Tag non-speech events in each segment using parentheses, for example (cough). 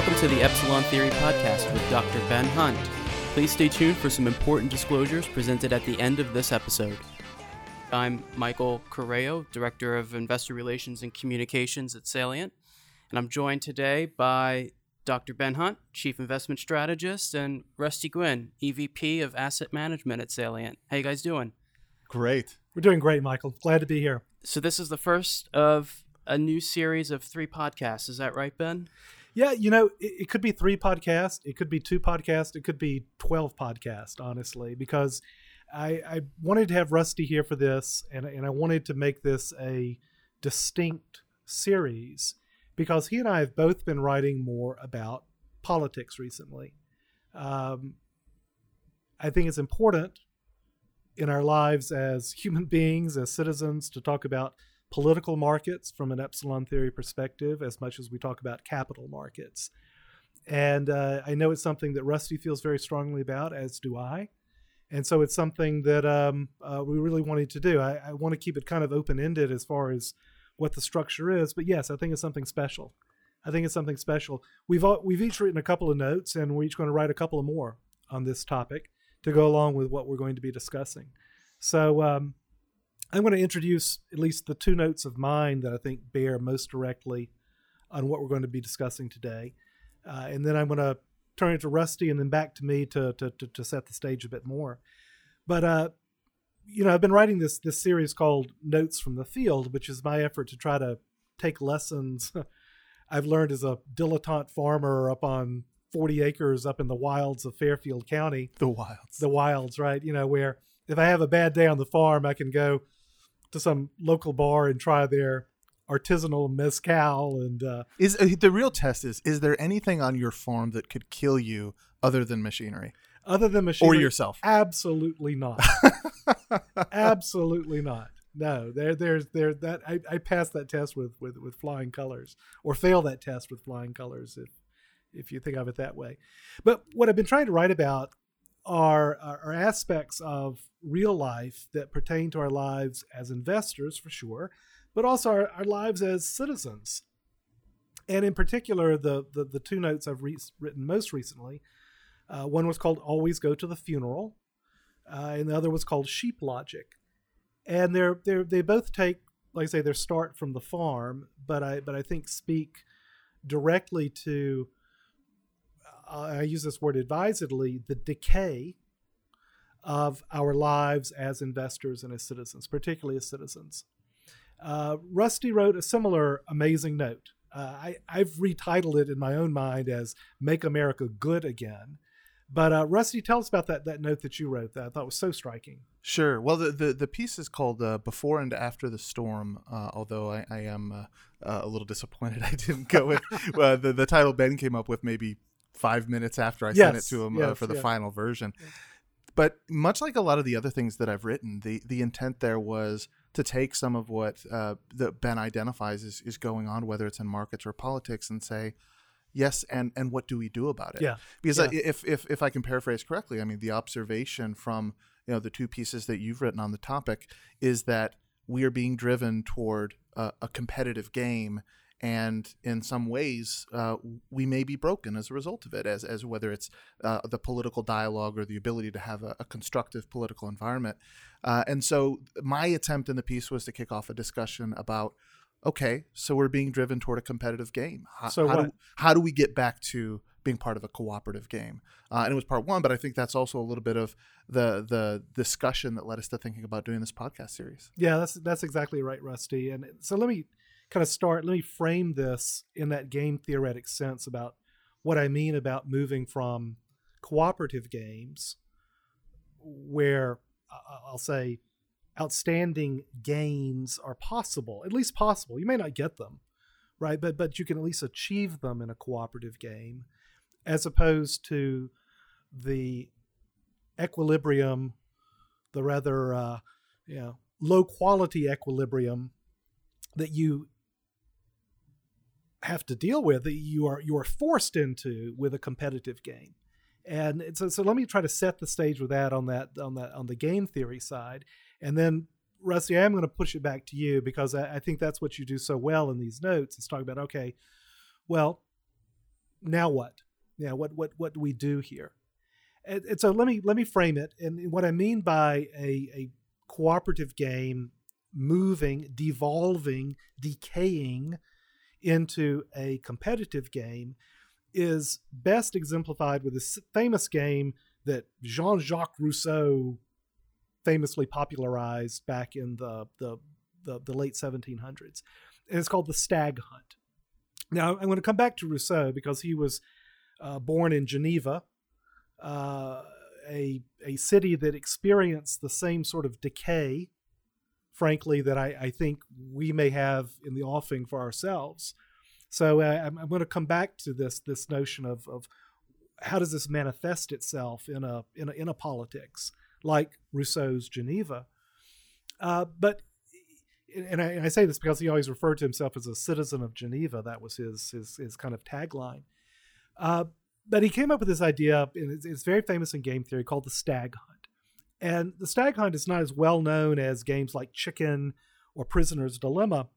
Welcome to the Epsilon Theory Podcast with Dr. Ben Hunt. Please stay tuned for some important disclosures presented at the end of this episode. I'm Michael Correo, Director of Investor Relations and Communications at Salient, and I'm joined today by Dr. Ben Hunt, Chief Investment Strategist, and Rusty Guinn, EVP of Asset Management at Salient. How you guys doing? Great. We're doing great, Michael. Glad to be here. So this is the first of a new series of three podcasts. Is that right, Ben? Yeah, you know, it, it could be three podcasts, it could be two podcasts, it could be twelve podcasts, honestly, because I, I wanted to have Rusty here for this, and and I wanted to make this a distinct series because he and I have both been writing more about politics recently. Um, I think it's important in our lives as human (laughs) beings, as citizens, to talk about political markets from an epsilon theory perspective as much as we talk about capital markets. And uh, I know it's something that Rusty feels very strongly about, as do I. And so it's something that um, uh, we really wanted to do. I, I want to keep it kind of open ended as far as what the structure is. But yes, I think it's something special. I think it's something special. We've all, we've each written a couple of notes, and we're each going to write a couple of more on this topic to go along with what we're going to be discussing. So um, I'm going to introduce at least the two notes of mine that I think bear most directly on what we're going to be discussing today. Uh, and then I'm going to turn it to Rusty and then back to me to, to, to, to set the stage a bit more. But, uh, you know, I've been writing this, this series called Notes from the Field, which is my effort to try to take lessons (laughs) I've learned as a dilettante farmer up on 40 acres up in the wilds of Fairfield County. The wilds. The wilds, right? You know, where if I have a bad day on the farm, I can go to some local bar and try their artisanal mezcal and uh, is uh, the real test is is there anything on your farm that could kill you other than machinery? Other than machinery? or yourself? Absolutely not. (laughs) Absolutely not. No there there's there that I, I passed that test with with with flying colors or fail that test with flying colors if if you think of it that way. But what i've been trying to write about are, are aspects of real life that pertain to our lives as investors, for sure, but also our, our lives as citizens. And in particular, the, the, the two notes I've re- written most recently uh, one was called Always Go to the Funeral, uh, and the other was called Sheep Logic. And they're, they're, they both take, like I say, their start from the farm, but I, but I think speak directly to I use this word advisedly, the decay of our lives as investors and as citizens, particularly as citizens. Uh, Rusty wrote a similar amazing note. Uh, I, have retitled it in my own mind as Make America Good Again. But uh, Rusty, tell us about that, that note that you wrote that I thought was so striking. Sure. Well, the, the, the piece is called uh, Before and After the Storm, uh, although I, I am uh, a little disappointed (laughs) I didn't go with (laughs) the, the title Ben came up with maybe five minutes after I yes, sent it to him uh, yes, uh, for the yeah. final version. Yeah. But much like a lot of the other things that I've written, the the intent there was to take some of what uh, that Ben identifies is, is going on, whether it's in markets or politics, and say, yes, and and what do we do about it? Yeah. Because yeah. I, if if if I can paraphrase correctly, I mean the observation from you know the two pieces that you've written on the topic is that we are being driven toward a, a competitive game and in some ways uh, we may be broken as a result of it as, as whether it's uh, the political dialogue or the ability to have a, a constructive political environment. Uh, and so my attempt in the piece was to kick off a discussion about okay so we're being driven toward a competitive game. How, so how, do, how do we get back to being part of a cooperative game? Uh, and it was part one but i think that's also a little bit of the the discussion that led us to thinking about doing this podcast series. Yeah that's that's exactly right rusty. And so let me kind of start, let me frame this in that game theoretic sense about what I mean about moving from cooperative games, where I'll say outstanding gains are possible, at least possible. You may not get them, right? But but you can at least achieve them in a cooperative game, as opposed to the equilibrium, the rather uh, you know low quality equilibrium that you have to deal with that you are you are forced into with a competitive game and so, so let me try to set the stage with that on that on that on the game theory side and then rusty i am going to push it back to you because I, I think that's what you do so well in these notes is talk about okay well now what? Yeah, what what what do we do here? And, and so let me let me frame it. And what I mean by a, a cooperative game moving, devolving, decaying into a competitive game is best exemplified with this famous game that Jean-Jacques Rousseau famously popularized back in the the, the, the late 1700s. And it's called the Stag Hunt. Now, I'm going to come back to Rousseau because he was uh, born in Geneva, uh, a, a city that experienced the same sort of decay, frankly, that I, I think we may have in the offing for ourselves. So uh, I'm, I'm going to come back to this this notion of, of how does this manifest itself in a in a, in a politics like Rousseau's Geneva. Uh, but and I, and I, say this because he always referred to himself as a citizen of Geneva. That was his his, his kind of tagline. Uh, but he came up with this idea, and it's, it's, very famous in game theory, called the stag hunt. And the stag hunt is not as well known as games like Chicken or Prisoner's Dilemma,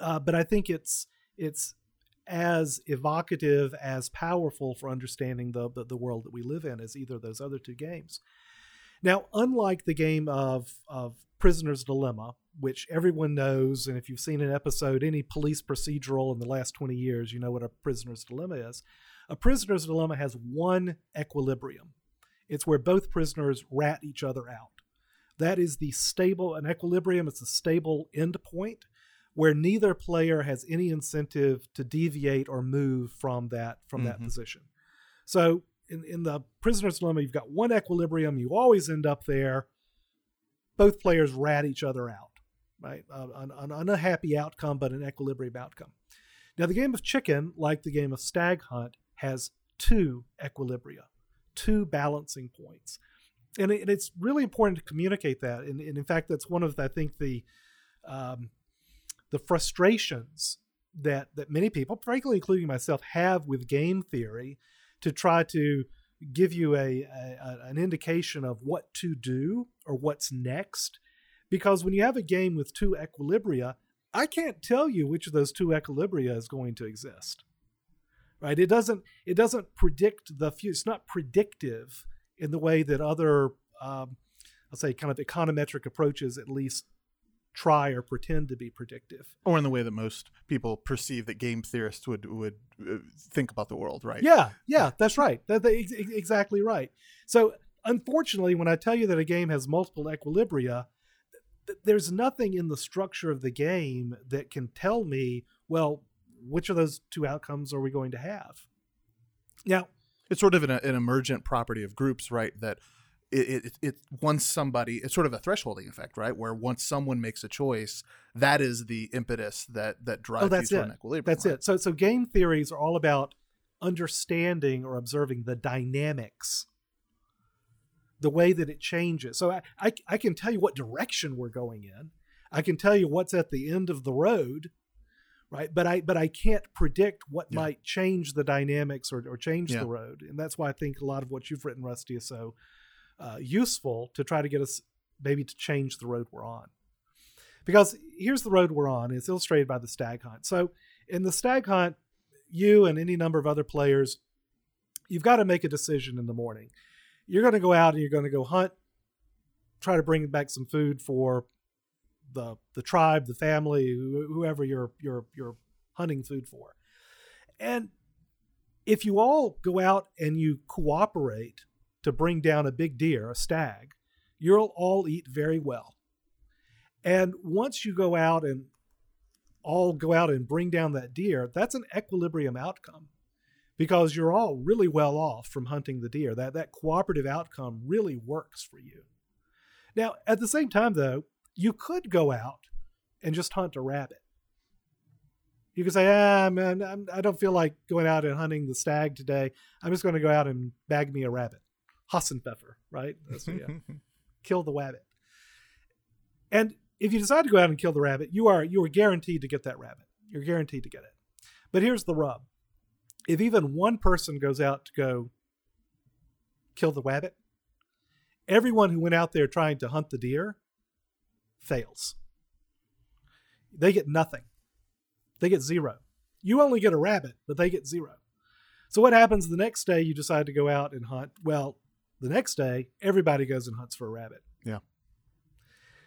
uh, but I think it's it's as evocative as powerful for understanding the, the, the world that we live in as either of those other two games. Now, unlike the game of of Prisoner's Dilemma, which everyone knows, and if you've seen an episode, any police procedural in the last 20 years, you know what a prisoner's dilemma is. A prisoner's dilemma has one equilibrium. It's where both prisoners rat each other out. That is the stable, an equilibrium, it's a stable end point where neither player has any incentive to deviate or move from that from mm-hmm. that position. So in, in the prisoner's dilemma, you've got one equilibrium, you always end up there. Both players rat each other out right? Uh, an, an, unhappy outcome, but an equilibrium outcome. Now, the game of chicken, like the game of stag hunt, has two equilibria, two balancing points. And, it, it's really important to communicate that. And, and, in fact, that's one of, I think, the um, the frustrations that that many people, frankly, including myself, have with game theory to try to give you a, a, an indication of what to do or what's next because when you have a game with two equilibria, I can't tell you which of those two equilibria is going to exist. Right? It doesn't it doesn't predict the future. It's not predictive in the way that other um, I'll say kind of econometric approaches at least try or pretend to be predictive. Or in the way that most people perceive that game theorists would would uh, think about the world, right? Yeah, yeah, that's right. That, that, exactly right. So unfortunately, when I tell you that a game has multiple equilibria, there's nothing in the structure of the game that can tell me, well, which of those two outcomes are we going to have? Now, it's sort of an, an emergent property of groups, right? That it, it, it once somebody, it's sort of a thresholding effect, right? Where once someone makes a choice, that is the impetus that that drives oh, that's you to it. an equilibrium. That's right? it. So so game theories are all about understanding or observing the dynamics the way that it changes. So I, I, I can tell you what direction we're going in. I can tell you what's at the end of the road, right? But I but I can't predict what yeah. might change the dynamics or, or change yeah. the road, and that's why I think a lot of what you've written, Rusty, is so uh, useful to try to get us maybe to change the road we're on. Because here's the road we're on. It's illustrated by the stag hunt. So in the stag hunt, you and any number of other players, you've got to make a decision in the morning you're going to go out and you're going to go hunt, try to bring back some food for the the tribe, the family, whoever you're you're you're hunting food for. And if you all go out and you cooperate to bring down a big deer, a stag, you'll all eat very well. And once you go out and all go out and bring down that deer, that's an equilibrium outcome because you're all really well off from hunting the deer. That that cooperative outcome really works for you. Now, at the same time though, you could go out and just hunt a rabbit. You could say, "Ah, man, I'm, I do not feel like going out and hunting the stag today. I'm just going to go out and bag me a rabbit, Hasenpfeffer, right? That's what, yeah. (laughs) kill the rabbit." And if you decide to go out and kill the rabbit, you are you are guaranteed to get that rabbit. You're guaranteed to get it. But here's the rub: if even one person goes out to go kill the rabbit, everyone who went out there trying to hunt the deer fails. They get nothing. They get zero. You only get a rabbit, but they get zero. So what happens the next day? You decide to go out and hunt. Well, the next day, everybody goes and hunts for a rabbit. Yeah.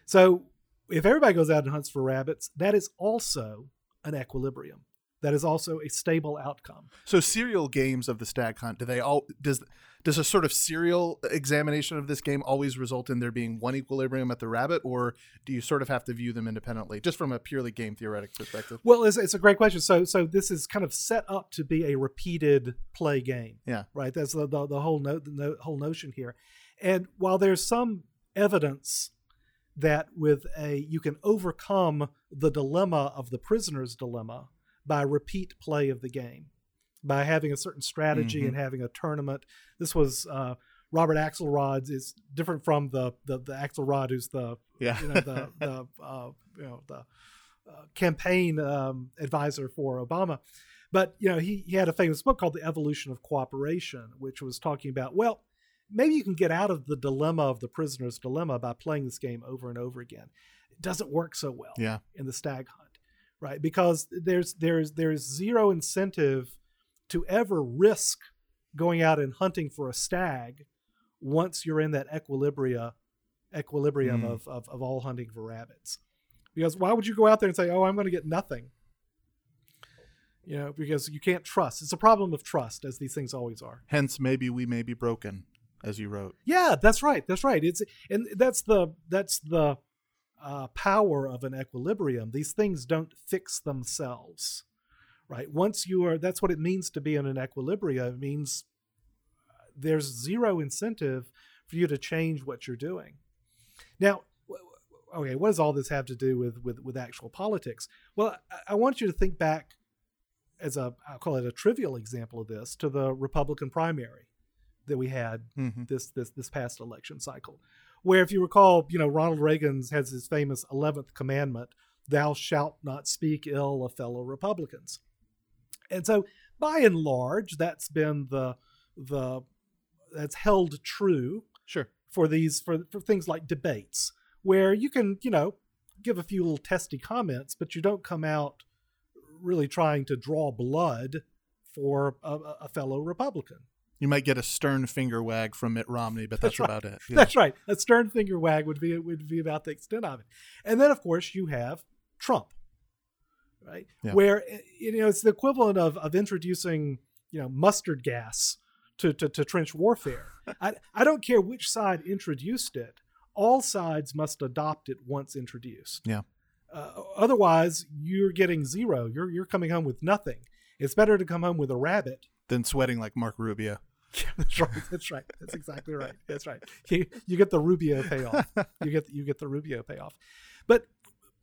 So if everybody goes out and hunts for rabbits, that is also an equilibrium. That is also a stable outcome. So serial games of the stag hunt, do they all does does a sort of serial examination of this game always result in there being one equilibrium at the rabbit, or do you sort of have to view them independently, just from a purely game theoretic perspective? Well, it's, it's a great question. So, so this is kind of set up to be a repeated play game. Yeah. Right. That's the the, the whole no, the no, whole notion here. And while there's some evidence that with a you can overcome the dilemma of the prisoner's dilemma by repeat play of the game by having a certain strategy Mhm. and having a tournament. This was uh, Robert Axelrod's is different from the the, the Axelrod who's the Yeah. you know the the (laughs) uh, you know the uh, campaign um, advisor for Obama. But you know he he had a famous book called The Evolution of Cooperation, which was talking about well maybe you can get out of the dilemma of the prisoner's dilemma by playing this game over and over again. It doesn't work so well yeah. in the stag hunt, right? Because there's there's there's zero incentive to ever risk going out and hunting for a stag once you're in that equilibria equilibrium Mm. of, of of all hunting for rabbits. Because why would you go out there and say, "Oh, I'm going to get nothing"? You know, because you can't trust. It's a problem of trust, as these things always are. Hence, maybe we may be broken, as you wrote. Yeah, that's right. That's right. It's and that's the that's the uh, power of an equilibrium. These things don't fix themselves, right? Once you are, that's what it means to be in an equilibrium. It means uh, there's zero incentive for you to change what you're doing. Now, okay, what does all this have to do with with, with actual politics? Well, I, I want you to think back as a I'll call it a trivial example of this to the Republican primary that we had Mm-hmm. this this this past election cycle, where if you recall, you know Ronald Reagan's has his famous eleventh commandment: "Thou shalt not speak ill of fellow Republicans." And so, by and large, that's been the the that's held true Sure. for these for for things like debates, where you can you know give a few little testy comments, but you don't come out really trying to draw blood for a- a fellow Republican. You might get a stern finger wag from Mitt Romney, but that's, That's right. about it. (laughs) Yeah. That's right. A stern finger wag would be would be about the extent of it. And then of course you have Trump, right? Yeah. Where eh, you know it's the equivalent of of introducing you know mustard gas to to, to trench warfare. (laughs) I I don't care which side introduced it. All sides must adopt it once introduced. Yeah. Uh, otherwise, you're getting zero. You're you're coming home with nothing. It's better to come home with a rabbit than sweating like Marco Rubio. (laughs) that's right. That's right. That's exactly right. That's right. You, you get the Rubio payoff. (laughs) You get you get the Rubio payoff. But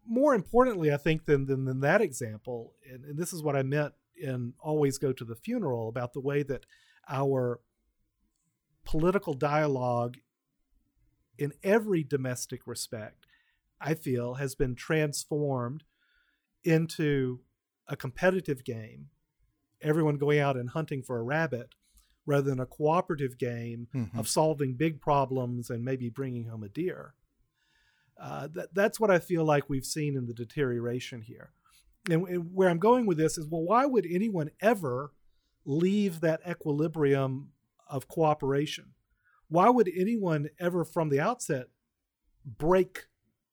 more importantly, I think than than, than that example, and, and this is what I meant in always go to the funeral about the way that our political dialogue in every domestic respect, I feel, has been transformed into a competitive game. Everyone going out and hunting for a rabbit rather than a cooperative game Mhm. of solving big problems and maybe bringing home a deer. Uh, that, that's what I feel like we've seen in the deterioration here. And, and where I'm going with this is well, why would anyone ever leave that equilibrium of cooperation? Why would anyone ever from the outset break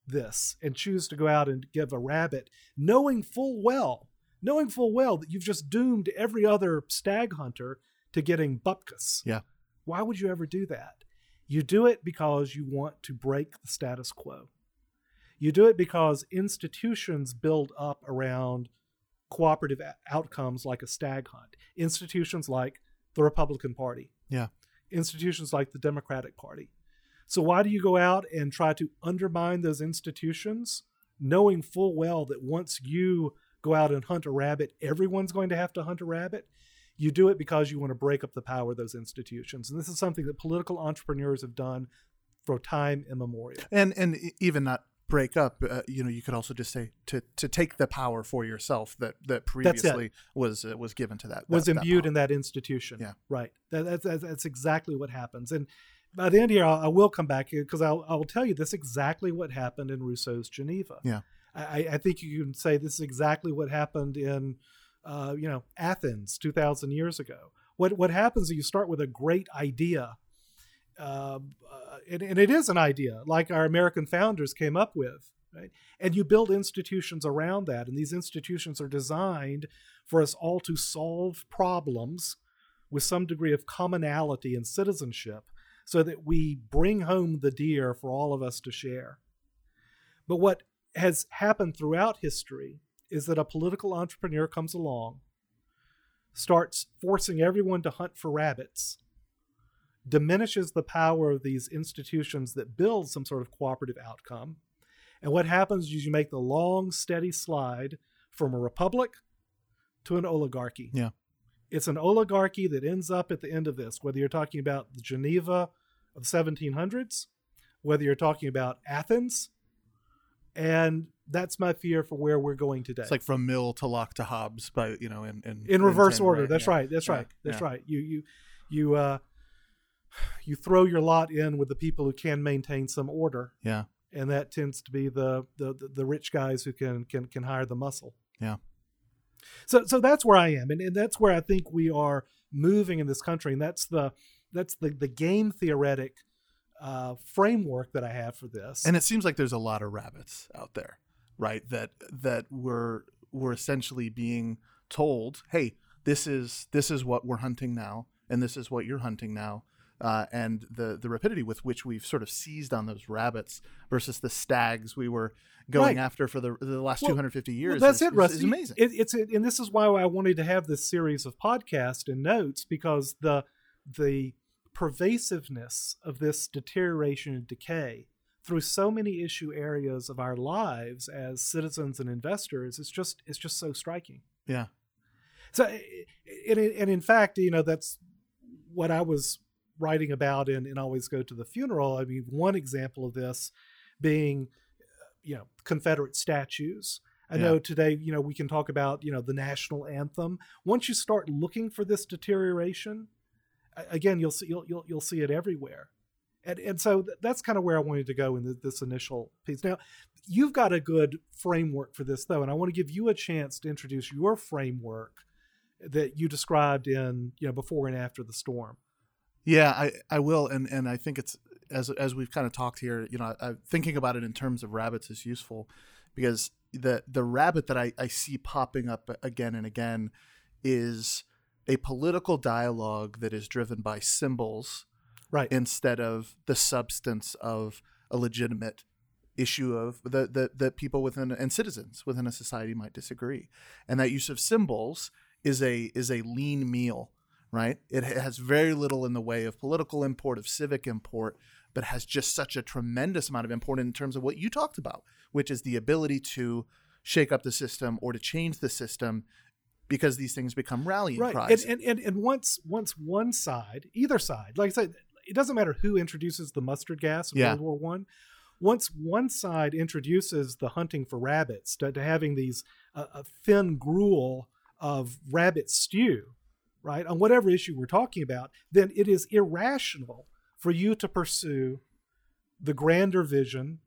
this and choose to go out and give a rabbit, knowing full well, knowing full well that you've just doomed every other stag hunter to getting bupkis? Yeah. Why would you ever do that? You do it because you want to break the status quo. You do it because institutions build up around cooperative outcomes like a stag hunt. Institutions like the Republican Party. Yeah. Institutions like the Democratic Party. So why do you go out and try to undermine those institutions, knowing full well that once you go out and hunt a rabbit, everyone's going to have to hunt a rabbit? You do it because you want to break up the power of those institutions. And this is something that political entrepreneurs have done for time immemorial. and and even not break up uh, you know you could also just say to to take the power for yourself that that previously was uh, was given to that was that, that imbued power. in that institution. Yeah. Right. That, that's, that's, that's exactly what happens. And by the end here, I'll, I will come back because I'll, I'll tell you this is exactly what happened in Rousseau's Geneva. Yeah. I, I think you can say this is exactly what happened in, uh, you know, Athens 2,000 years ago. what what happens is you start with a great idea, uh, uh, and, and it is an idea like our American founders came up with, right? And you build institutions around that, and these institutions are designed for us all to solve problems with some degree of commonality and citizenship, so that we bring home the deer for all of us to share. But what has happened throughout history is that a political entrepreneur comes along, starts forcing everyone to hunt for rabbits, diminishes the power of these institutions that build some sort of cooperative outcome. And what happens is you make the long, steady slide from a republic to an oligarchy. Yeah. It's an oligarchy that ends up at the end of this, whether you're talking about the Geneva of the 1700s, whether you're talking about Athens, and that's my fear for where we're going today. It's like from Mill to Locke to Hobbes, by you know, in in, in reverse 10, order. right? That's Yeah. right. That's Yeah. right. That's Yeah. right. You you you uh you throw your lot in with the people who can maintain some order, Yeah, and that tends to be the the the, the rich guys who can can can hire the muscle. Yeah. So so that's where I am, and, and that's where I think we are moving in this country, and that's the that's the the game theoretic uh, framework that I have for this. and it seems like there's a lot of rabbits out there, right? That that we're we're essentially being told, hey, this is this is what we're hunting now, and this is what you're hunting now. Uh, and the the rapidity with which we've sort of seized on those rabbits versus the stags we were going Right. after for the the last Well, 250 years. Well, that's is, it, Rusty. Is amazing. It, it's and this is why I wanted to have this series of podcasts and notes because the the pervasiveness of this deterioration and decay through so many issue areas of our lives as citizens and investors it's just it's just so striking. yeah, So, and, and in fact, you know, that's what I was writing about in, in Always Go to the Funeral. I mean, one example of this being, uh, you know, Confederate statues. I Yeah. know today, you know, we can talk about, you know, the national anthem. Once you start looking for this deterioration, again, you'll see you'll you'll, you'll see it everywhere. And, and so that's kind of where I wanted to go in th- this initial piece. Now, you've got a good framework for this, though, and I want to give you a chance to introduce your framework that you described in you know before and after the storm. Yeah, I, I will, and and I think it's as as we've kind of talked here. You know, I, thinking about it in terms of rabbits is useful because the the rabbit that I, I see popping up again and again is a political dialogue that is driven by symbols Right. instead of the substance of a legitimate issue of the, the that people within and citizens within a society might disagree and that use of symbols is a is a lean meal right it has very little in the way of political import of civic import but has just such a tremendous amount of import in terms of what you talked about which is the ability to shake up the system or to change the system because these things become rallying right. cries And, and and and once once one side, either side, like I said, it doesn't matter who introduces the mustard gas in Yeah. World War One. Once one side introduces the hunting for rabbits to, to having these uh, a thin gruel of rabbit stew, right on whatever issue we're talking about, then it is irrational for you to pursue the grander vision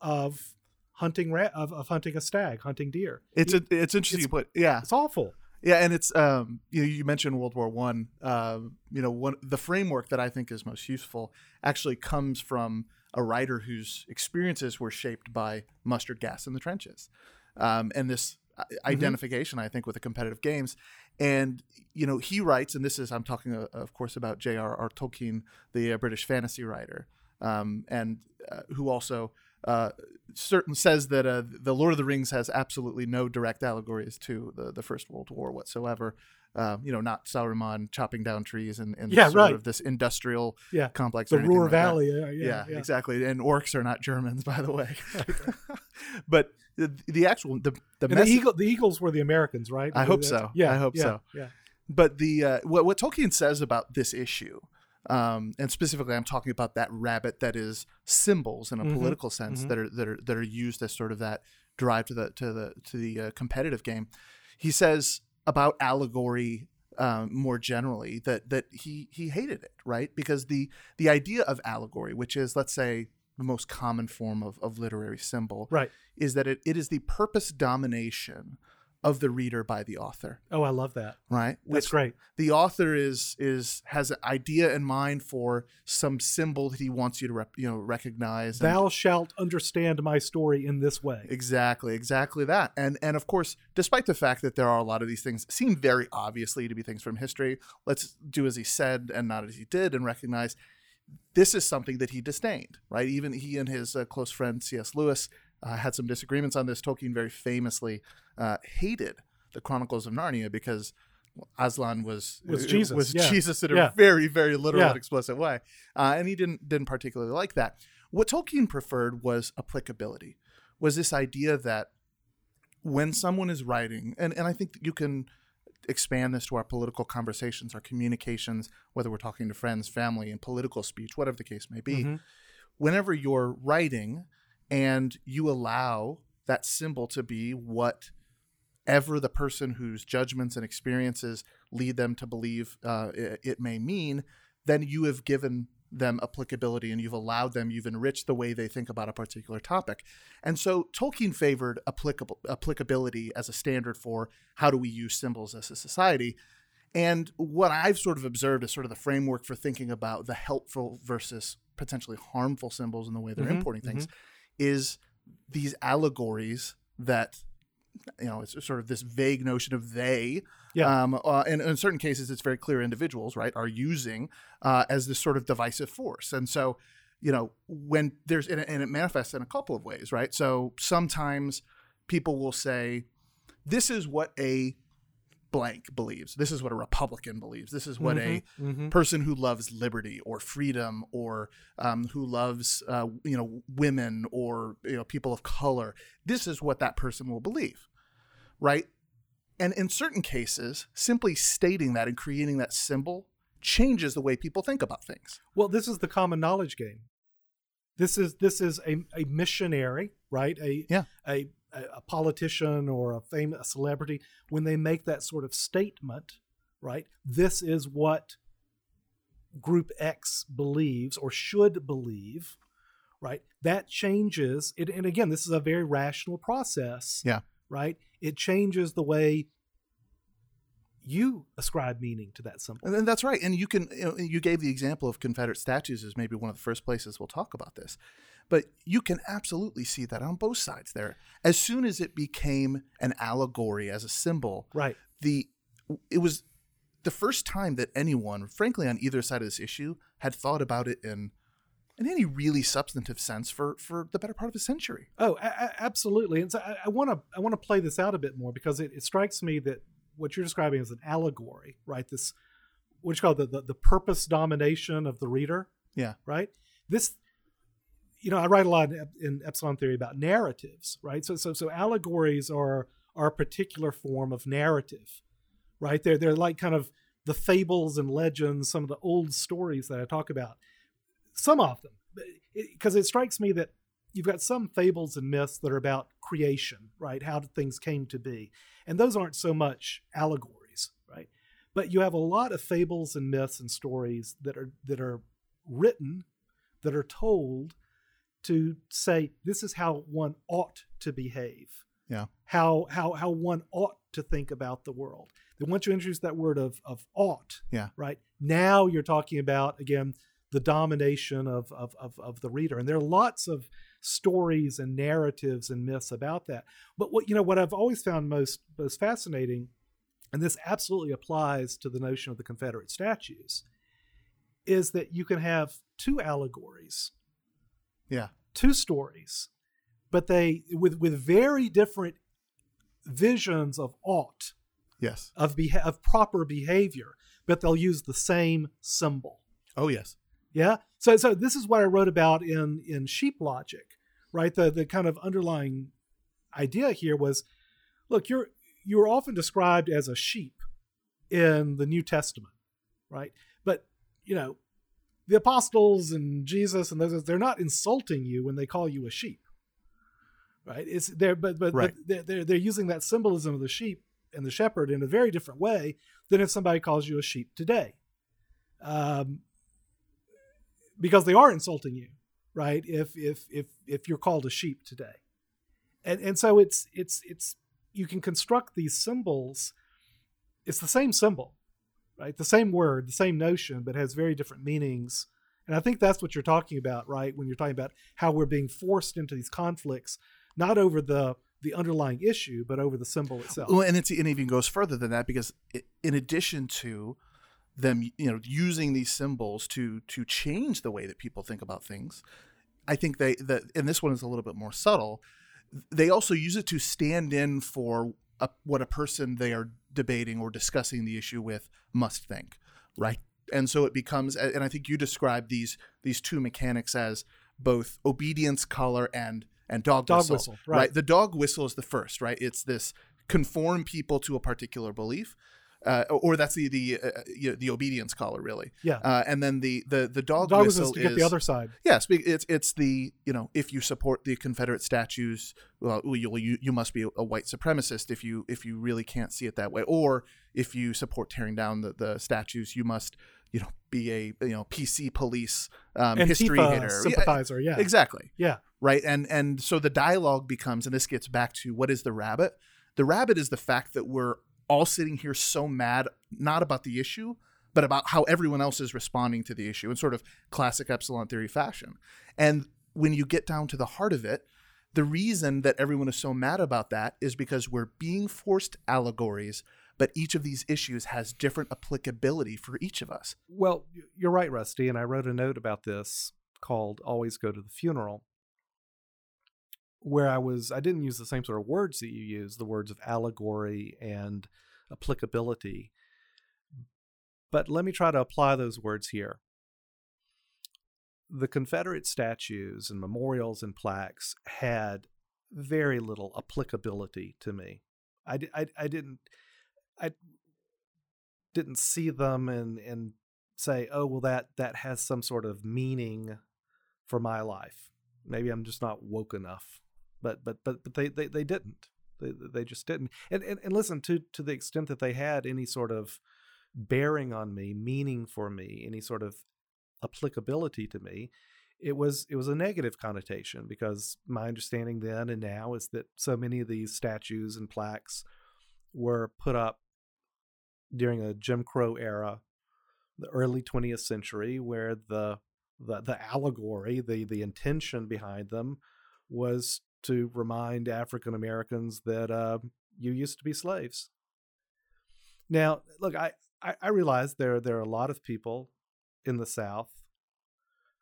of hunting ra- of, of hunting a stag, hunting deer. it's a, it's interesting It's- put yeah It's awful. Yeah, and it's um you know, you mentioned World War One. Um, you know, one the framework that I think is most useful actually comes from a writer whose experiences were shaped by mustard gas in the trenches, um, and this uh, identification I think with the competitive games. And you know, he writes, and this is I'm talking uh, of course about J.R.R. Tolkien, the uh, British fantasy writer, um, and uh, who also uh, certain says that uh, the Lord of the Rings has absolutely no direct allegories to the, the First World War whatsoever. Um, you know, not Sauron chopping down trees and, and Yeah, sort right. of this industrial Yeah. complex. The Ruhr like. Valley. Yeah, Yeah, yeah, exactly. And orcs are not Germans, (laughs) by the way. (laughs) (laughs) but the, the actual the the, And the, eagle, the Eagles were the Americans, right? I hope so. Yeah, I hope so. Yeah, but the uh, what what Tolkien says about this issue, um, and specifically, I'm talking about that rabbit that is symbols in a Mhm, political sense mhm. that are that are that are used as sort of that drive to the to the to the uh, competitive game. He says about allegory um, more generally that that he he hated it right because the the idea of allegory, which is let's say the most common form of, of literary symbol, right. is that it, it is the purpose domination of the reader by the author, Oh, I love that. right? That's Which great. the author is is has an idea in mind for some symbol that he wants you to rep, you know recognize. and- Thou shalt understand my story in this way. Exactly, exactly that. And and of course, despite the fact that there are a lot of these things seem very obviously to be things from history, let's do as he said and not as he did and recognize this is something that he disdained, right? Even he and his uh, close friend C.S. Lewis uh, had some disagreements on this. Tolkien very famously uh, hated the Chronicles of Narnia because Aslan was Was Jesus, was yeah. Jesus in a Yeah. very very literal Yeah. and explicit way, uh, and he didn't didn't particularly like that. What Tolkien preferred was applicability, was this idea that when someone is writing, and, and I think that you can expand this to our political conversations, our communications, whether we're talking to friends, family, and political speech, whatever the case may be, Mhm. whenever you're writing and you allow that symbol to be what ever the person whose judgments and experiences lead them to believe uh, it, it may mean, then you have given them applicability and you've allowed them, you've enriched the way they think about a particular topic. And so Tolkien favored applicable, applicability as a standard for how do we use symbols as a society. And what I've sort of observed is sort of the framework for thinking about the helpful versus potentially harmful symbols in the way they're Mhm, importing things is these allegories that you know it's sort of this vague notion of they Yeah. um, uh, and in certain cases it's very clear individuals right are using uh, as this sort of divisive force and so you know when there's and it, and it manifests in a couple of ways right so sometimes people will say this is what a blank believes this is what a republican believes this is what a Mhm. person who loves liberty or freedom or um, who loves uh, you know women or you know people of color this is what that person will believe right and in certain cases simply stating that and creating that symbol changes the way people think about things Well, this is the common knowledge game. This is this is a, a missionary, right? A Yeah. a a politician or a famous a celebrity when they make that sort of statement, right? This is what group X believes or should believe, right? That changes it and again, this is a very rational process. Yeah. Right? It changes the way you ascribe meaning to that symbol. and that's right and you can you, know, you gave the example of confederate statues as maybe one of the first places we'll talk about this but you can absolutely see that on both sides there as soon as it became an allegory as a symbol Right. the it was the first time that anyone, frankly, on either side of this issue, had thought about it in in any really substantive sense for for the better part of a century. Oh, a- a- absolutely. And so I want to I want to play this out a bit more because it, it strikes me that what you're describing is an allegory, right? This what you call the, the the purpose domination of the reader. Yeah. Right. This, you know, I write a lot in, Epsilon theory about narratives, right? So so so allegories are are a particular form of narrative, right? They're they're like kind of the fables and legends, some of the old stories that I talk about. Some of them, because it, strikes me that you've got some fables and myths that are about creation, right? How things came to be. And those aren't so much allegories, right? But you have a lot of fables and myths and stories that are that are written, that are told to say this is how one ought to behave. Yeah. How how how one ought to think about the world. Then once you introduce that word of of ought, Yeah. right? Now you're talking about again the domination of, of, of, of the reader. And there are lots of stories and narratives and myths about that. But what you know, what I've always found most most fascinating, and this absolutely applies to the notion of the Confederate statues, is that you can have two allegories, Yeah. two stories, but they with with very different visions of ought, Yes. of beha- of proper behavior, but they'll use the same symbol. Oh yes. Yeah. So so this is what I wrote about in in sheep logic, right? The the kind of underlying idea here was, look, you're you're often described as a sheep in the New Testament, right? But you know, the apostles and Jesus and those they're not insulting you when they call you a sheep, right? It's they're but but, Right. but they're, they're they're using that symbolism of the sheep and the shepherd in a very different way than if somebody calls you a sheep today. Um, because they are insulting you, right? If if if if you're called a sheep today, and and so it's it's it's you can construct these symbols. It's the same symbol, right? The same word, the same notion, but has very different meanings. And I think that's what you're talking about, right? When you're talking about how we're being forced into these conflicts, not over the the underlying issue, but over the symbol itself. Well, and it's, it even goes further than that because it, in addition to them, you know, using these symbols to to change the way that people think about things, I think they that and this one is a little bit more subtle. They also use it to stand in for a, what a person they are debating or discussing the issue with must think, right? And so it becomes, and I think you describe these these two mechanics as both obedience collar and and dog, Dog whistle, whistle, right. The dog whistle is the first, right? It's this conform people to a particular belief, uh, or that's the the uh, you know, the obedience collar, really. Yeah. Uh, and then the the the dog, Dog whistle get is the other side. Yes, it's it's the you know if you support the Confederate statues, well, you you, you must be a white supremacist if you if you really can't see it that way, or if you support tearing down the, the statues, you must you know be a you know PC police um, history hitter. sympathizer, yeah. exactly Yeah. right and and so the dialogue becomes and this gets back to what is the rabbit the rabbit is the fact that we're all sitting here so mad not about the issue but about how everyone else is responding to the issue in sort of classic epsilon theory fashion and when you get down to the heart of it the reason that everyone is so mad about that is because we're being forced allegories but each of these issues has different applicability for each of us Well, you're right, Rusty. And I wrote a note about this called Always Go to the Funeral, where I was, I didn't use the same sort of words that you use, the words of allegory and applicability. But let me try to apply those words here. The Confederate statues and memorials and plaques had very little applicability to me. I, I, I didn't, I didn't see them and, and say, oh well, that that has some sort of meaning for my life. Maybe I'm just not woke enough, but but but but they they, they didn't. They, they just didn't. And, and and listen to to the extent that they had any sort of bearing on me, meaning for me, any sort of applicability to me, it was it was a negative connotation because my understanding then and now is that so many of these statues and plaques were put up during a Jim Crow era the early 20th century where the the, the allegory the the intention behind them was to remind African Americans that uh, you used to be slaves. Now, look, I, I, I realize there there are a lot of people in the South,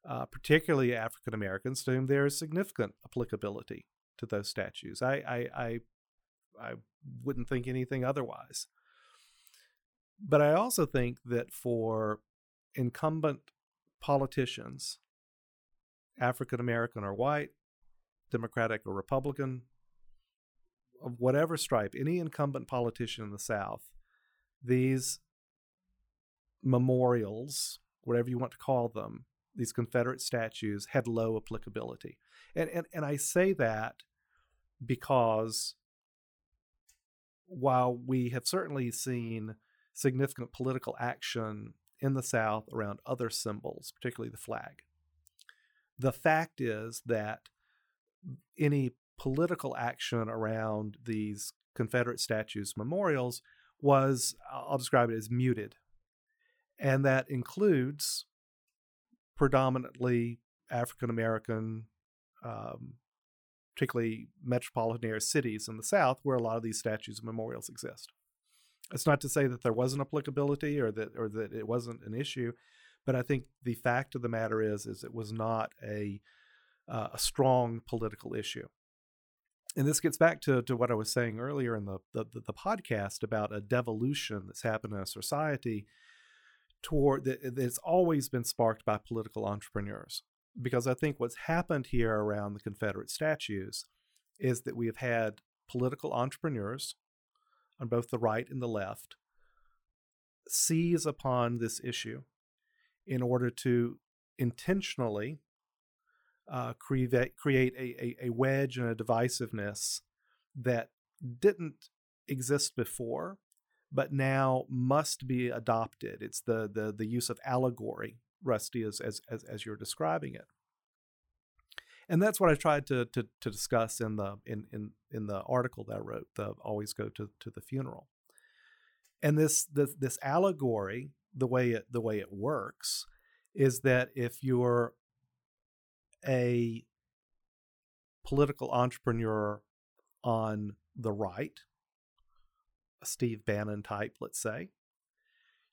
uh, particularly African Americans, to whom there is significant applicability to those statues. I I I, I wouldn't think anything otherwise. But I also think that for incumbent politicians, African American or white, Democratic or Republican, of whatever stripe, any incumbent politician in the South, these memorials, whatever you want to call them, these Confederate statues had low applicability. And, and, and I say that because while we have certainly seen significant political action in the South around other symbols, particularly the flag. The fact is that any political action around these Confederate statues, memorials, was, I'll describe it as muted. And that includes predominantly African American, um, particularly metropolitan area cities in the South, where a lot of these statues and memorials exist. It's not to say that there wasn't applicability or that or that it wasn't an issue, but I think the fact of the matter is is it was not a uh, a strong political issue. And this gets back to, to what I was saying earlier in the, the, the podcast about a devolution that's happened in a society toward that that's always been sparked by political entrepreneurs. Because I think what's happened here around the Confederate statues is that we have had political entrepreneurs on both the right and the left seize upon this issue in order to intentionally uh, create create a, a, a wedge and a divisiveness that didn't exist before, but now must be adopted. It's the the the use of allegory, Rusty, as as as, as you're describing it. and that's what I tried to to, to discuss in the in, in in the article that I wrote. The always go to to the funeral, and this this this allegory, the way it the way it works, is that if you're a political entrepreneur on the right, a Steve Bannon type, let's say,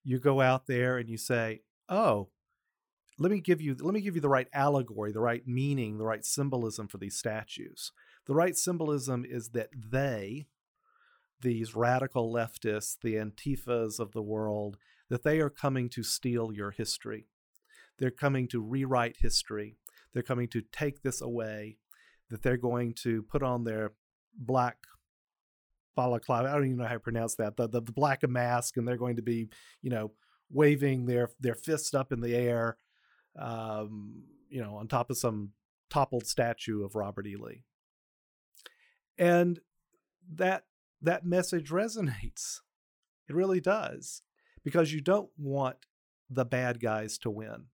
you go out there and you say, "Oh, let me give you let me give you the right allegory, the right meaning, the right symbolism for these statues. The right symbolism is that they, these radical leftists, the antifas of the world, that they are coming to steal your history. They're coming to rewrite history. They're coming to take this away. That they're going to put on their black balaclava. I don't even know how to pronounce that. The, the, the black mask, and they're going to be, you know, waving their their fists up in the air um, you know, on top of some toppled statue of Robert E. Lee. And that that message resonates. It really does. Because you don't want the bad guys to win.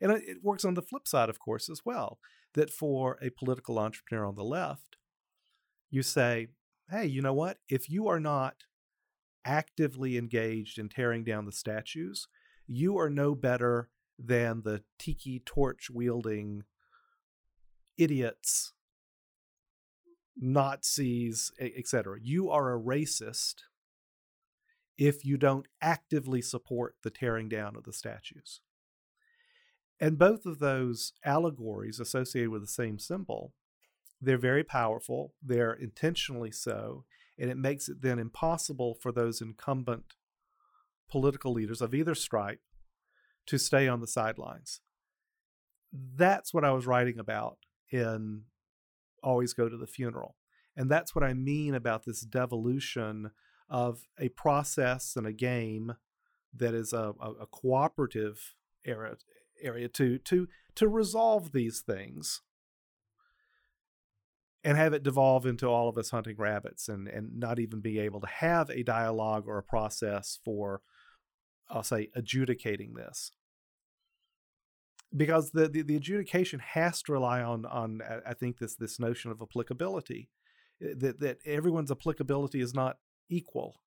And it works on the flip side, of course, as well. That for a political entrepreneur on the left, you say, hey, you know what? If you are not actively engaged in tearing down the statues, you are no better than the tiki torch wielding idiots, Nazis, etc. You are a racist if you don't actively support the tearing down of the statues. And both of those allegories associated with the same symbol, they're very powerful, they're intentionally so, and it makes it then impossible for those incumbent political leaders of either stripe to stay on the sidelines. That's what I was writing about in Always Go to the Funeral. And that's what I mean about this devolution of a process and a game that is a, a, a cooperative area, area to, to, to resolve these things and have it devolve into all of us hunting rabbits and, and not even be able to have a dialogue or a process for I'll say adjudicating this. Because the, the, the adjudication has to rely on on I think this this notion of applicability eh, that that everyone's applicability is not equal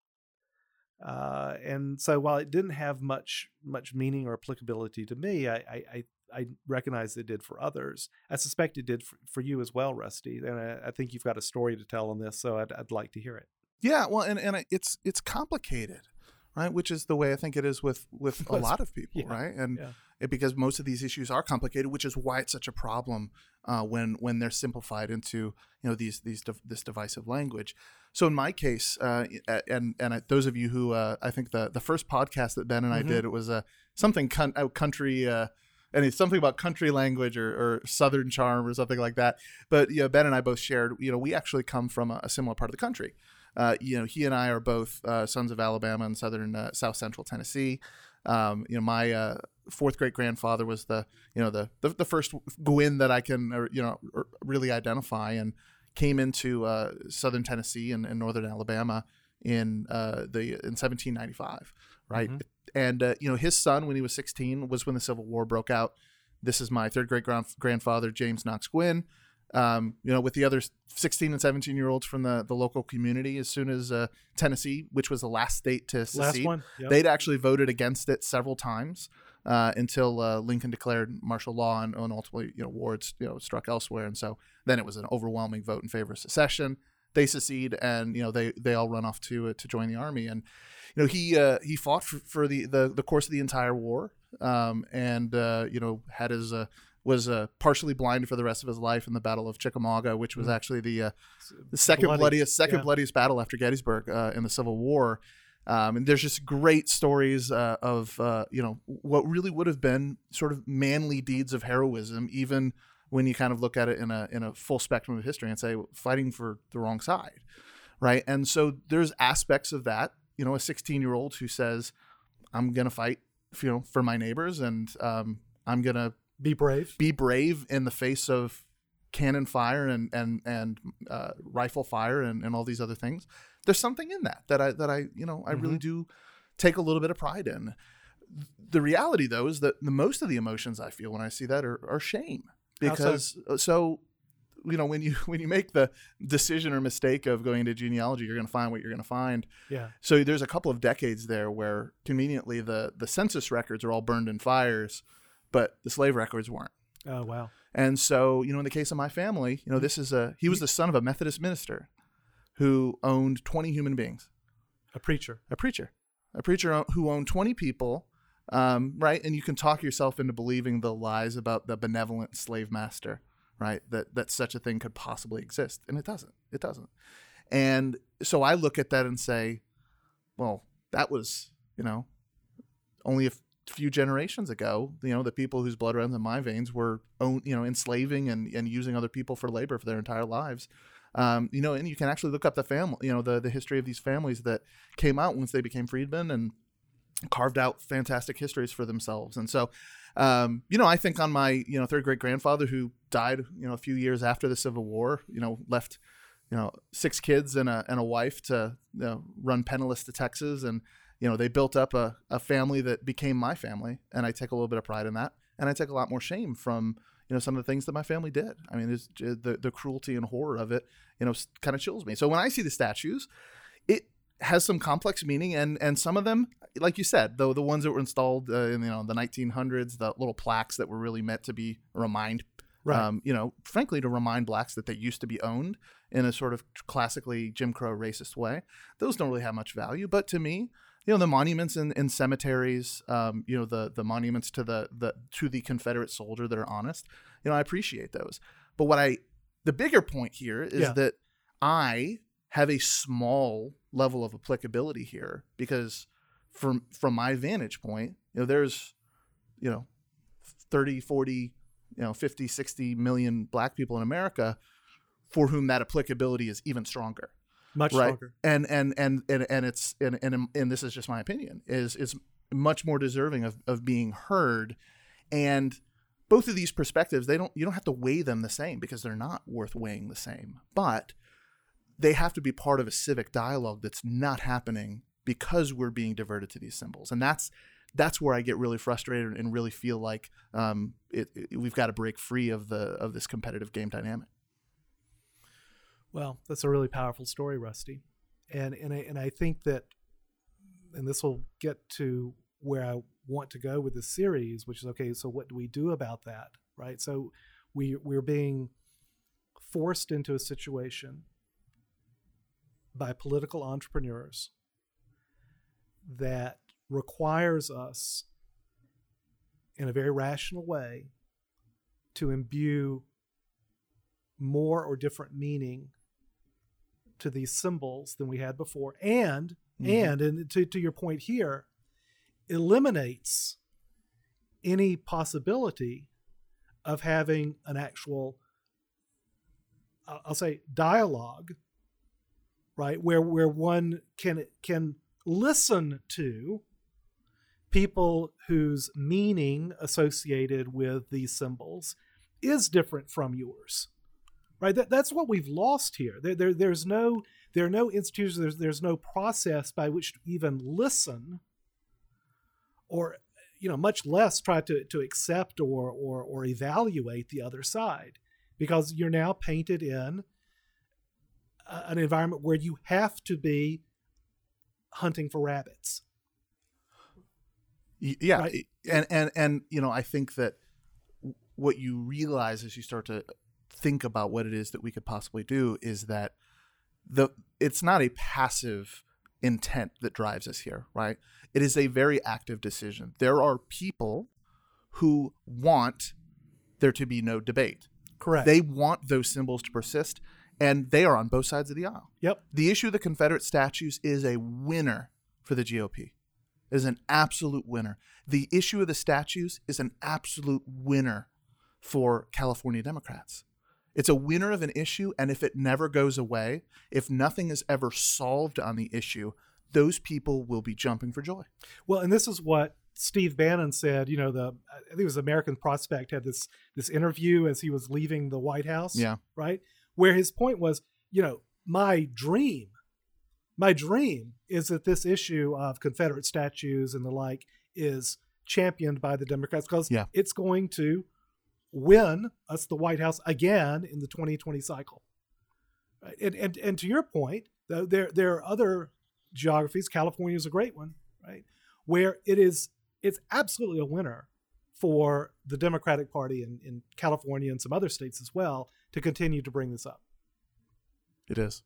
uh, and so while it didn't have much much meaning or applicability to me I I, I recognize it did for others. I suspect it did for, for you as well Rusty and I, I think you've got a story to tell on this so I'd, I'd like to hear it. Yeah well and, and it's it's complicated right? Which is the way I think it is with with (laughs) a lot of people, yeah. right? And yeah. it, because most of these issues are complicated, which is why it's such a problem uh, when when they're simplified into you know these these this divisive language. So in my case, uh, and and those of you who uh, I think the the first podcast that Ben and I mm-hmm. did it was a uh, something con- country. Uh, and it's something about country language or, or, southern charm or something like that. But you know, Ben and I both shared. You know, we actually come from a, a similar part of the country uh, you know, he and I are both uh, sons of Alabama and southern uh, South Central Tennessee. Um, you know, my uh, fourth great grandfather was the you know the, the, the first Guinn that I can or, you know really identify and came into uh, southern Tennessee and, and, northern Alabama in uh, the in 1795, right? Mm-hmm. And you know, his son when he was 16 was when the Civil War broke out. This is my third great grandfather, James Knox Guinn um, you know, with the other 16 and 17 year olds from the, the local community, as soon as uh, Tennessee, which was the last state to secede, yep. they'd actually voted against it several times uh, until uh, Lincoln declared martial law and, and, ultimately, you know, wards, you know, struck elsewhere. And so then it was an overwhelming vote in favor of secession. They secede, and you know they they all run off to uh, to join the army. And you know he uh, he fought for, for the, the the course of the entire war, um, and uh, you know had his was uh, partially blind for the rest of his life in the Battle of Chickamauga, which was mm. actually the, uh, the second Bloody, bloodiest second yeah. bloodiest battle after Gettysburg uh, in the Civil War. Um, and there's just great stories uh, of uh, you know what really would have been sort of manly deeds of heroism, even when you kind of look at it in a in a full spectrum of history and say fighting for the wrong side, right? And so there's aspects of that. You know, a 16 year old who says, "I'm gonna fight, you know, for my neighbors, and um, I'm gonna be brave. Be brave in the face of cannon fire and and and uh, rifle fire and, and all these other things. There's something in that that I that I you know I mm-hmm. really do take a little bit of pride in. The reality though is that the most of the emotions I feel when I see that are, are shame because so? Uh, so you know when you (laughs) when you make the decision or mistake of going into genealogy, you're going to find what you're going to find. Yeah. So there's a couple of decades there where conveniently the the census records are all burned in fires, but the slave records weren't. Oh wow. And so, you know, in the case of my family, you know, this is a he was the son of a Methodist minister who owned 20 human beings, A preacher. a preacher, a preacher who owned 20 people, um, right? And you can talk yourself into believing the lies about the benevolent slave master, right? That that such a thing could possibly exist, and it doesn't. It doesn't. And so I look at that and say, well, that was, you know, only a f- few generations ago, you know, the people whose blood runs in my veins were own, you know, enslaving and, and using other people for labor for their entire lives. Um, you know, and you can actually look up the family, you know, the, the history of these families that came out once they became freedmen and carved out fantastic histories for themselves. And so, um, you know, I think on my, you know, third great grandfather who died, you know, a few years after the Civil War, you know, left, you know, six kids and a, and a wife to you know, run penniless to Texas. And, you know, they built up a, a family that became my family. And I take a little bit of pride in that. And I take a lot more shame from, you know, some of the things that my family did. I mean, it's, the, the cruelty and horror of it, you know, kind of chills me. So when I see the statues, it has some complex meaning and and some of them like you said though the ones that were installed uh, in you know the 1900s the little plaques that were really meant to be remind Right. um, you know frankly to remind blacks that they used to be owned in a sort of classically jim crow racist way those don't really have much value but to me you know the monuments in, in cemeteries um, you know the the monuments to the, the to the confederate soldier that are honest you know i appreciate those but what i the bigger point here is Yeah. that i have a small level of applicability here because from from my vantage point you know there's you know 30 40 you know 50 60 million black people in america for whom that applicability is even stronger Much right stronger. and and and and, and it's and, and and this is just my opinion is is much more deserving of, of being heard and both of these perspectives they don't you don't have to weigh them the same because they're not worth weighing the same but they have to be part of a civic dialogue that's not happening because we're being diverted to these symbols and that's that's where I get really frustrated and really feel like um, it, it- we've got to break free of the of this competitive game dynamic. Well, that's a really powerful story, Rusty, and and I, and I think that, and this will get to where I want to go with this series, which is okay. So what do we do about that, right? So we we're being forced into a situation by political entrepreneurs that requires us in a very rational way to imbue more or different meaning to these symbols than we had before and Mhm. and and to, to your point here eliminates any possibility of having an actual I'll say dialogue right where where one can can listen to people whose meaning associated with these symbols is different from yours right? That, that's what we've lost here. There, there there's no there are no institutions there's there's no process by which to even listen or you know much less try to to accept or or or evaluate the other side because you're now painted in a- an environment where you have to be hunting for rabbits. Yeah Right. and and and you know i think that what you realize as you start to think about what it is that we could possibly do is that the it's not a passive intent that drives us here right it is a very active decision there are people who want there to be no debate correct they want those symbols to persist and they are on both sides of the aisle yep the issue of the Confederate statues is a winner for the GOP. It is an absolute winner. The issue of the statues is an absolute winner for California Democrats. It's a winner of an issue, and if it never goes away, if nothing is ever solved on the issue, those people will be jumping for joy. Well, and this is what Steve Bannon said. You know, the I think it was American Prospect had this this interview as he was leaving the White House. Yeah. Right. Where his point was, you know, my dream, my dream is that this issue of Confederate statues and the like is championed by the Democrats because Yeah. it's going to win us the White House again in the 2020 cycle. Right? And, and and to your point, though, there there are other geographies. California is a great one, right? Where it is it's absolutely a winner for the Democratic Party in, in California and some other states as well to continue to bring this up. It is.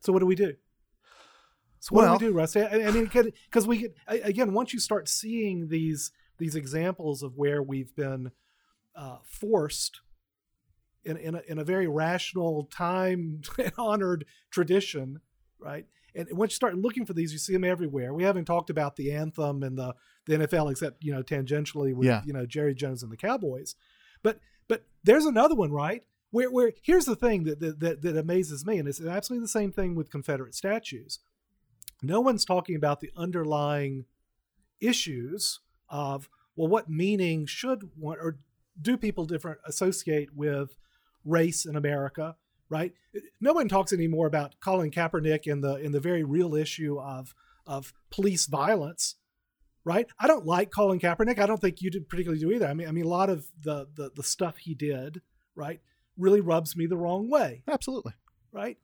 So what do we do? So what Well- do we do, Rusty? I, I mean, because we get I- again once you start seeing these these examples of where we've been uh, forced in in a, in a very rational, time (laughs) honored tradition, right? And once you start looking for these, you see them everywhere. We haven't talked about the anthem and the the NFL, except you know tangentially with Yeah. you know Jerry Jones and the Cowboys. But but there's another one, right? Where where here's the thing that that, that, that amazes me, and it's absolutely the same thing with Confederate statues. No one's talking about the underlying issues of well, what meaning should one or do people different associate with race in America, right? No one talks anymore about Colin Kaepernick in the in the very real issue of of police violence, right? I don't like Colin Kaepernick. I don't think you did particularly do either. I mean, I mean, a lot of the the, the stuff he did, right, really rubs me the wrong way, Absolutely. right?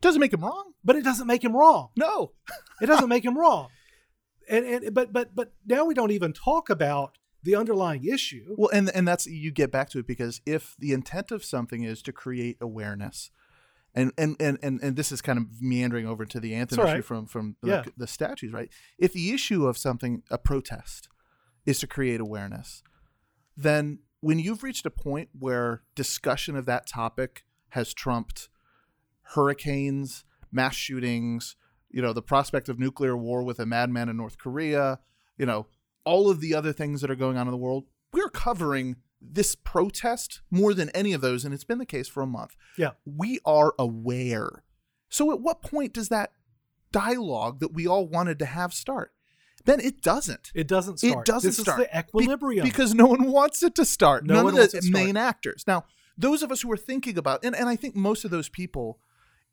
Doesn't make him wrong. But it doesn't make him wrong. No. It doesn't make him wrong. (laughs) And and but but but now we don't even talk about the underlying issue. Well, and and that's you get back to it because if the intent of something is to create awareness, and and and and, and this is kind of meandering over to the anthem all issue right. from from Yeah. the, the statues, right? If the issue of something, a protest, is to create awareness, then when you've reached a point where discussion of that topic has trumped hurricanes, mass shootings, you know, the prospect of nuclear war with a madman in North Korea, you know, all of the other things that are going on in the world, we're covering this protest more than any of those, and it's been the case for a month. Yeah. We are aware. So at what point does that dialogue that we all wanted to have start? then it doesn't. It doesn't start. It doesn't this start is the equilibrium. Be- because no one wants it to start. No None one of wants the to start. main actors. Now, those of us who are thinking about, and, and I think most of those people,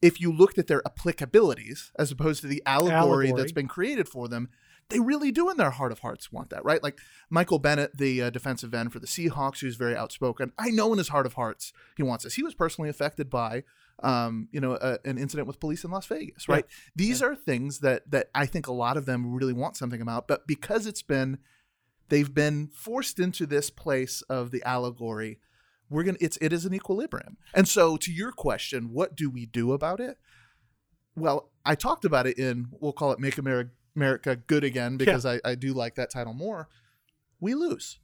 if you looked at their applicabilities as opposed to the allegory, Allegory. that's been created for them, they really do in their heart of hearts want that, right? Like Michael Bennett, the uh, defensive end for the Seahawks, who's very outspoken. I know in his heart of hearts he wants this. He was personally affected by, um, you know, a, an incident with police in Las Vegas, right? These are things that that I think a lot of them really want something about, but because it's been they've been forced into this place of the allegory we're gonna it's it is an equilibrium and so to your question what do we do about it well i talked about it in we'll call it make america, america good again because I, I do like that title more we lose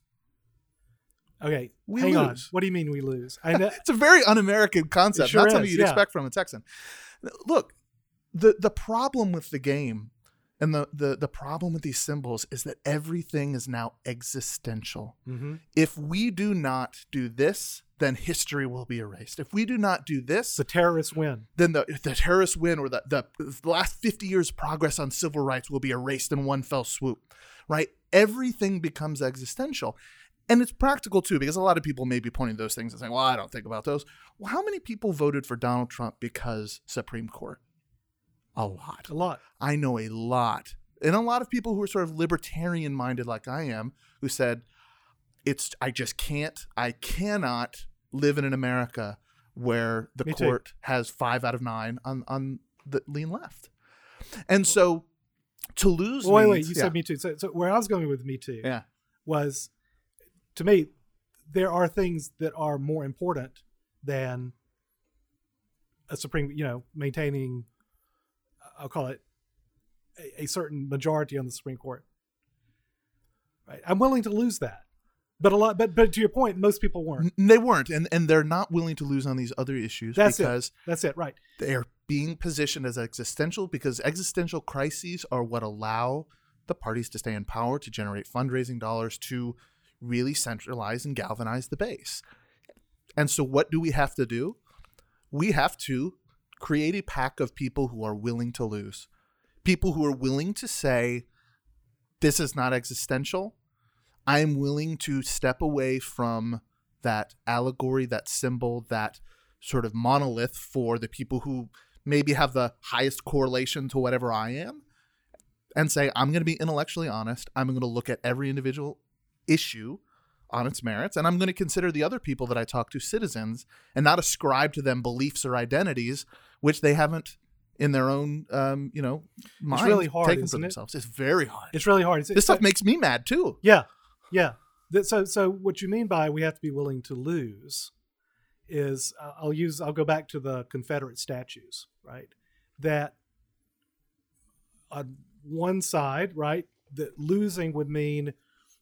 okay, we hang on. What do you mean we lose? I know. (laughs) it's a very un-american concept sure not something is, you'd yeah. expect from a texan look the the problem with the game and the, the the problem with these symbols is that everything is now existential hmm if we do not do this, then history will be erased. If we do not do this, The terrorists win. then the, the terrorists win or the, the, the last 50 years progress on civil rights will be erased in one fell swoop, right? Everything becomes existential. And it's practical too, because a lot of people may be pointing to those things and saying, well, I don't think about those. Well, how many people voted for Donald Trump because Supreme Court? A lot. A lot. I know a lot. And a lot of people who are sort of libertarian minded like I am who said it's I just can't I cannot live in an America where the Me too. court has 5 out of 9 on on the lean left. And so to lose Well, wait, wait. You yeah, said Me Too. So, so where I was going with Me Too Yeah. was, to me, there are things that are more important than a supreme. You know, maintaining. I'll call it a, a certain majority on the Supreme Court. Right. I'm willing to lose that, but a lot. But but to your point, most people weren't. They weren't and and they're not willing to lose on these other issues That's because it. That's it. Right. they're being positioned as existential because existential crises are what allow the parties to stay in power to generate fundraising dollars to really centralize and galvanize the base. And so what do we have to do? We have to create a pack of people who are willing to lose. People who are willing to say this is not existential. I am willing to step away from that allegory, that symbol, that sort of monolith for the people who maybe have the highest correlation to whatever I am and say, I'm going to be intellectually honest. I'm going to look at every individual issue on its merits, and I'm going to consider the other people that I talk to citizens and not ascribe to them beliefs or identities which they haven't in their own, um, you know, mind really hard, taken for isn't it? themselves. It's very hard. It's really hard. It's, this it's- stuff makes me mad too. Yeah, yeah. So, so what you mean by we have to be willing to lose is uh, I'll use I'll go back to the Confederate statues, right? That on one side, right, that losing would mean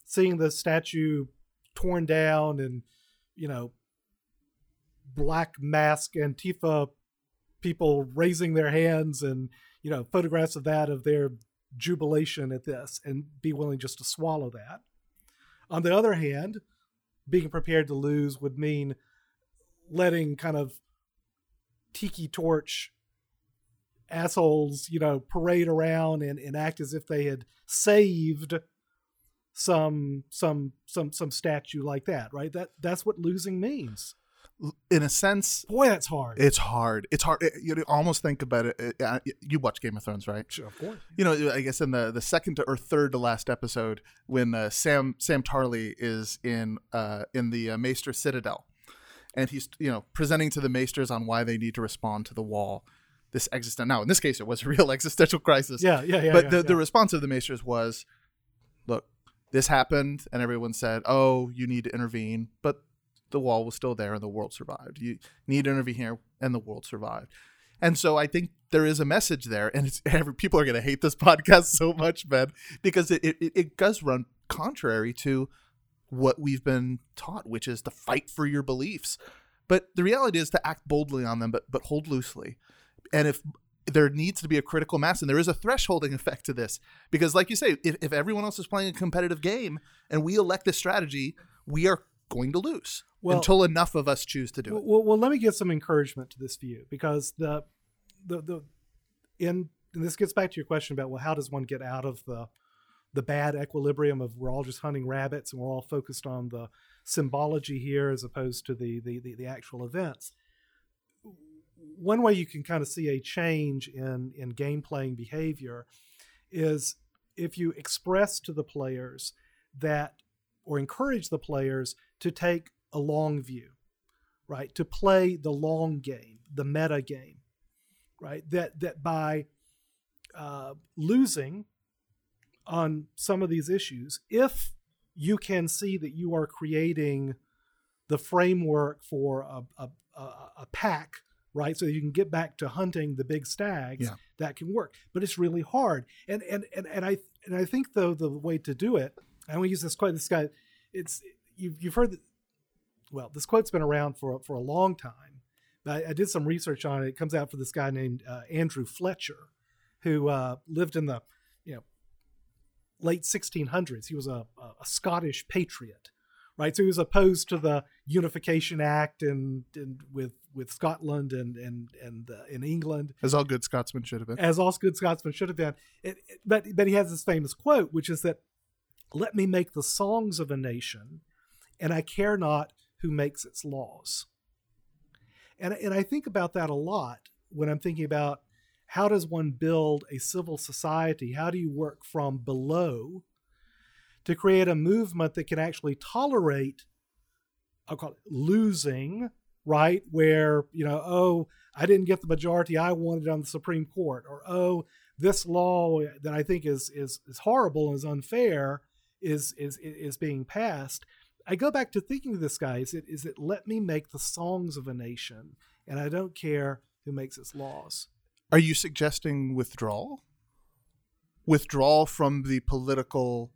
seeing the statue torn down and you know black mask Antifa people raising their hands and you know photographs of that of their jubilation at this and be willing just to swallow that. On the other hand, being prepared to lose would mean letting kind of tiki torch assholes, you know, parade around and, and act as if they had saved some some some some statue like that, right? That that's what losing means. In a sense, Boy, that's hard. it's hard. It's hard. You almost think about it. uh, You watch Game of Thrones, right? Sure, of course. you know, I guess in the the second to, or third to last episode, when uh, Sam Sam Tarly is in uh, in the uh, Maester Citadel, and he's you know presenting to the Maesters on why they need to respond to the wall. This existential now in this case it was a (laughs) real existential crisis. Yeah, yeah, yeah. but yeah, the yeah. the response of the Maesters was, look, this happened, and everyone said, oh, you need to intervene, but the wall was still there and the world survived. You need to intervene here, and the world survived. And so I think there is a message there, and it's (laughs) every, people are going to hate this (laughs) podcast so much, Ben, because it, it it does run contrary to what we've been taught, which is to fight for your beliefs. But the reality is to act boldly on them, but but hold loosely. And if there needs to be a critical mass, and there is a thresholding effect to this, because like you say, if, if everyone else is playing a competitive game and we elect this strategy, we are going to lose Well- until enough of us choose to do well, it. well, well, let me give some encouragement to this view because the the the in and this gets back to your question about well, how does one get out of the the bad equilibrium of we're all just hunting rabbits and we're all focused on the symbology here as opposed to the the the, the actual events. One way you can kind of see a change in in game playing behavior is if you express to the players that or encourage the players to take a long view right? To play the long game the meta game right? That that by uh, losing on some of these issues if you can see that you are creating the framework for a, a, a, pack right? So you can get back to hunting the big stags Yeah. that can work. But it's really hard. And and and, and i and i think though the way to do it i want to use this quote this guy it's you've, you've heard that well, this quote's been around for for a long time. But I, I did some research on it. It comes out for this guy named uh, Andrew Fletcher, who uh, lived in the you know late 1600s. He was a, a, a Scottish patriot, right? So he was opposed to the Unification Act and, and with with Scotland and and and uh, in England As all good Scotsmen should have been. as all good Scotsmen should have been. It, it- but but he has this famous quote, which is that, "Let me make the songs of a nation, and I care not who makes its laws." And and I think about that a lot when I'm thinking about how does one build a civil society? How do you work from below to create a movement that can actually tolerate I'll call it losing, right? Where, you know, oh, I didn't get the majority I wanted on the Supreme Court, or oh, this law that I think is is is horrible and is unfair is is is being passed. I go back to thinking of this guy, is it is it let me make the songs of a nation and I don't care who makes its laws. Are you suggesting withdrawal? Withdrawal from the political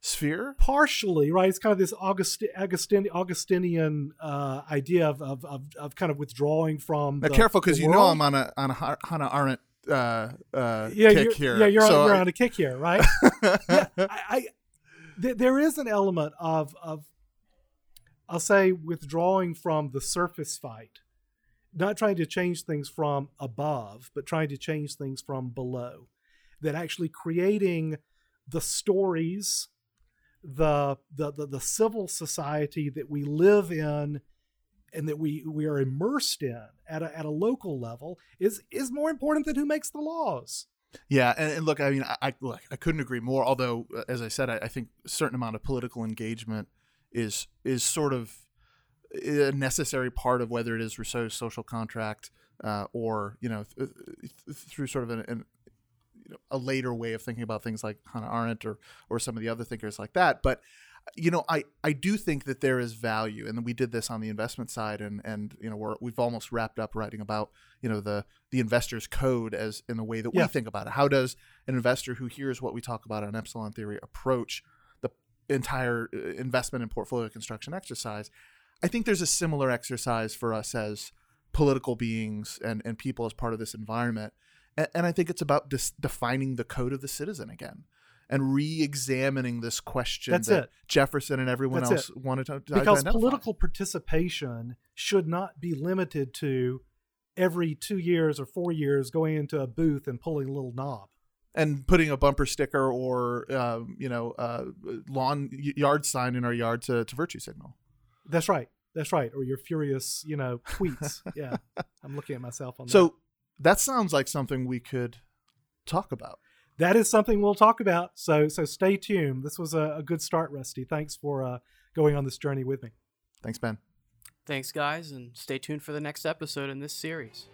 sphere? partially right it's kind of this August, Augustin, augustinian uh, idea of, of, of, of kind of withdrawing from Now, the, careful, because you know. I'm on a on a Ha- Hannah Arendt uh, uh, yeah, kick you're, here. yeah you're, So on, you're I- on a kick here right (laughs) yeah, I, I th- there is an element of of I'll say withdrawing from the surface fight not trying to change things from above but trying to change things from below that actually creating the stories the, the the the civil society that we live in and that we we are immersed in at a, at a local level is is more important than who makes the laws. Yeah, and, and look, I mean, I, I look, I couldn't agree more. Although, uh, as I said, I, I think a certain amount of political engagement is is sort of a necessary part of whether it is Rousseau's social contract uh, or you know th- th- through sort of an, an you know, a later way of thinking about things like Hannah Arendt or or some of the other thinkers like that. But you know, I, I do think that there is value, and we did this on the investment side, and and you know we're we've almost wrapped up writing about you know the the investor's code as in the way that Yeah. we think about it. How does an investor who hears what we talk about on Epsilon Theory approach entire uh, investment and portfolio construction exercise? I think there's a similar exercise for us as political beings and and people as part of this environment, and, and I think it's about dis- defining the code of the citizen again. And re-examining this question That's that it. Jefferson and everyone That's else wanted to, to because identify. political participation should not be limited to every two years or four years going into a booth and pulling a little knob. And putting a bumper sticker or um, you know uh, lawn yard sign in our yard to, to virtue signal. That's right. That's right. Or your furious, you know, tweets. yeah. I'm looking at myself on (laughs) that. So that sounds like something we could talk about. that is something we'll talk about. So so stay tuned. This was a, a good start, Rusty. Thanks for uh, going on this journey with me. Thanks, Ben. Thanks, guys, and stay tuned for the next episode in this series.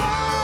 In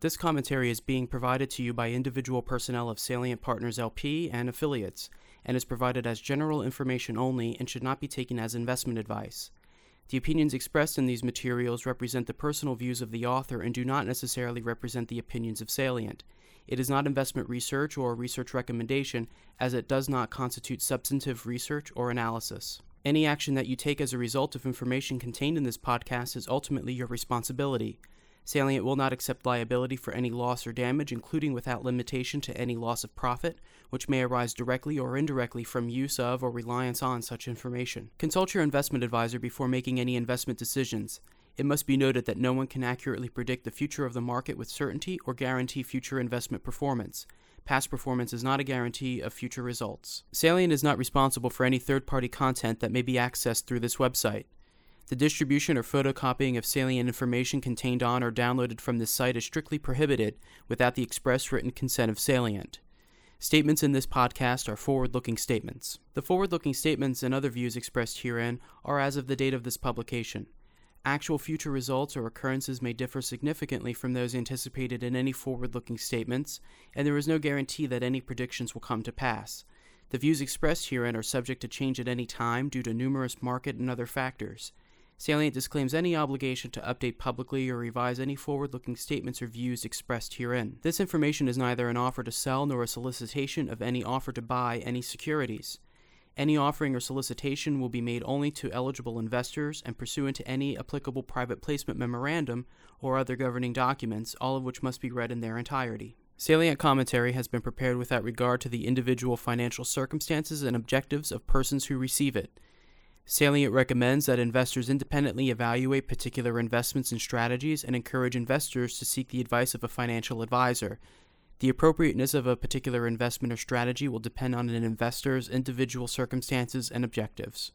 This commentary is being provided to you by individual personnel of Salient Partners LP and affiliates, and is provided as general information only and should not be taken as investment advice. The opinions expressed in these materials represent the personal views of the author and do not necessarily represent the opinions of Salient. It is not investment research or research recommendation, as it does not constitute substantive research or analysis. Any action that you take as a result of information contained in this podcast is ultimately your responsibility. Salient will not accept liability for any loss or damage, including without limitation to any loss of profit, which may arise directly or indirectly from use of or reliance on such information. Consult your investment advisor before making any investment decisions. It must be noted that no one can accurately predict the future of the market with certainty or guarantee future investment performance. Past performance is not a guarantee of future results. Salient is not responsible for any third party content that may be accessed through this website. The distribution or photocopying of salient information contained on or downloaded from this site is strictly prohibited without the express written consent of Salient. Statements in this podcast are forward looking statements. The forward looking statements and other views expressed herein are as of the date of this publication. Actual future results or occurrences may differ significantly from those anticipated in any forward looking statements, and there is no guarantee that any predictions will come to pass. The views expressed herein are subject to change at any time due to numerous market and other factors. Salient disclaims any obligation to update publicly or revise any forward looking statements or views expressed herein. This information is neither an offer to sell nor a solicitation of any offer to buy any securities. Any offering or solicitation will be made only to eligible investors and pursuant to any applicable private placement memorandum or other governing documents, all of which must be read in their entirety. Salient commentary has been prepared without regard to the individual financial circumstances and objectives of persons who receive it. Salient recommends that investors independently evaluate particular investments and strategies and encourage investors to seek the advice of a financial advisor. The appropriateness of a particular investment or strategy will depend on an investor's individual circumstances and objectives.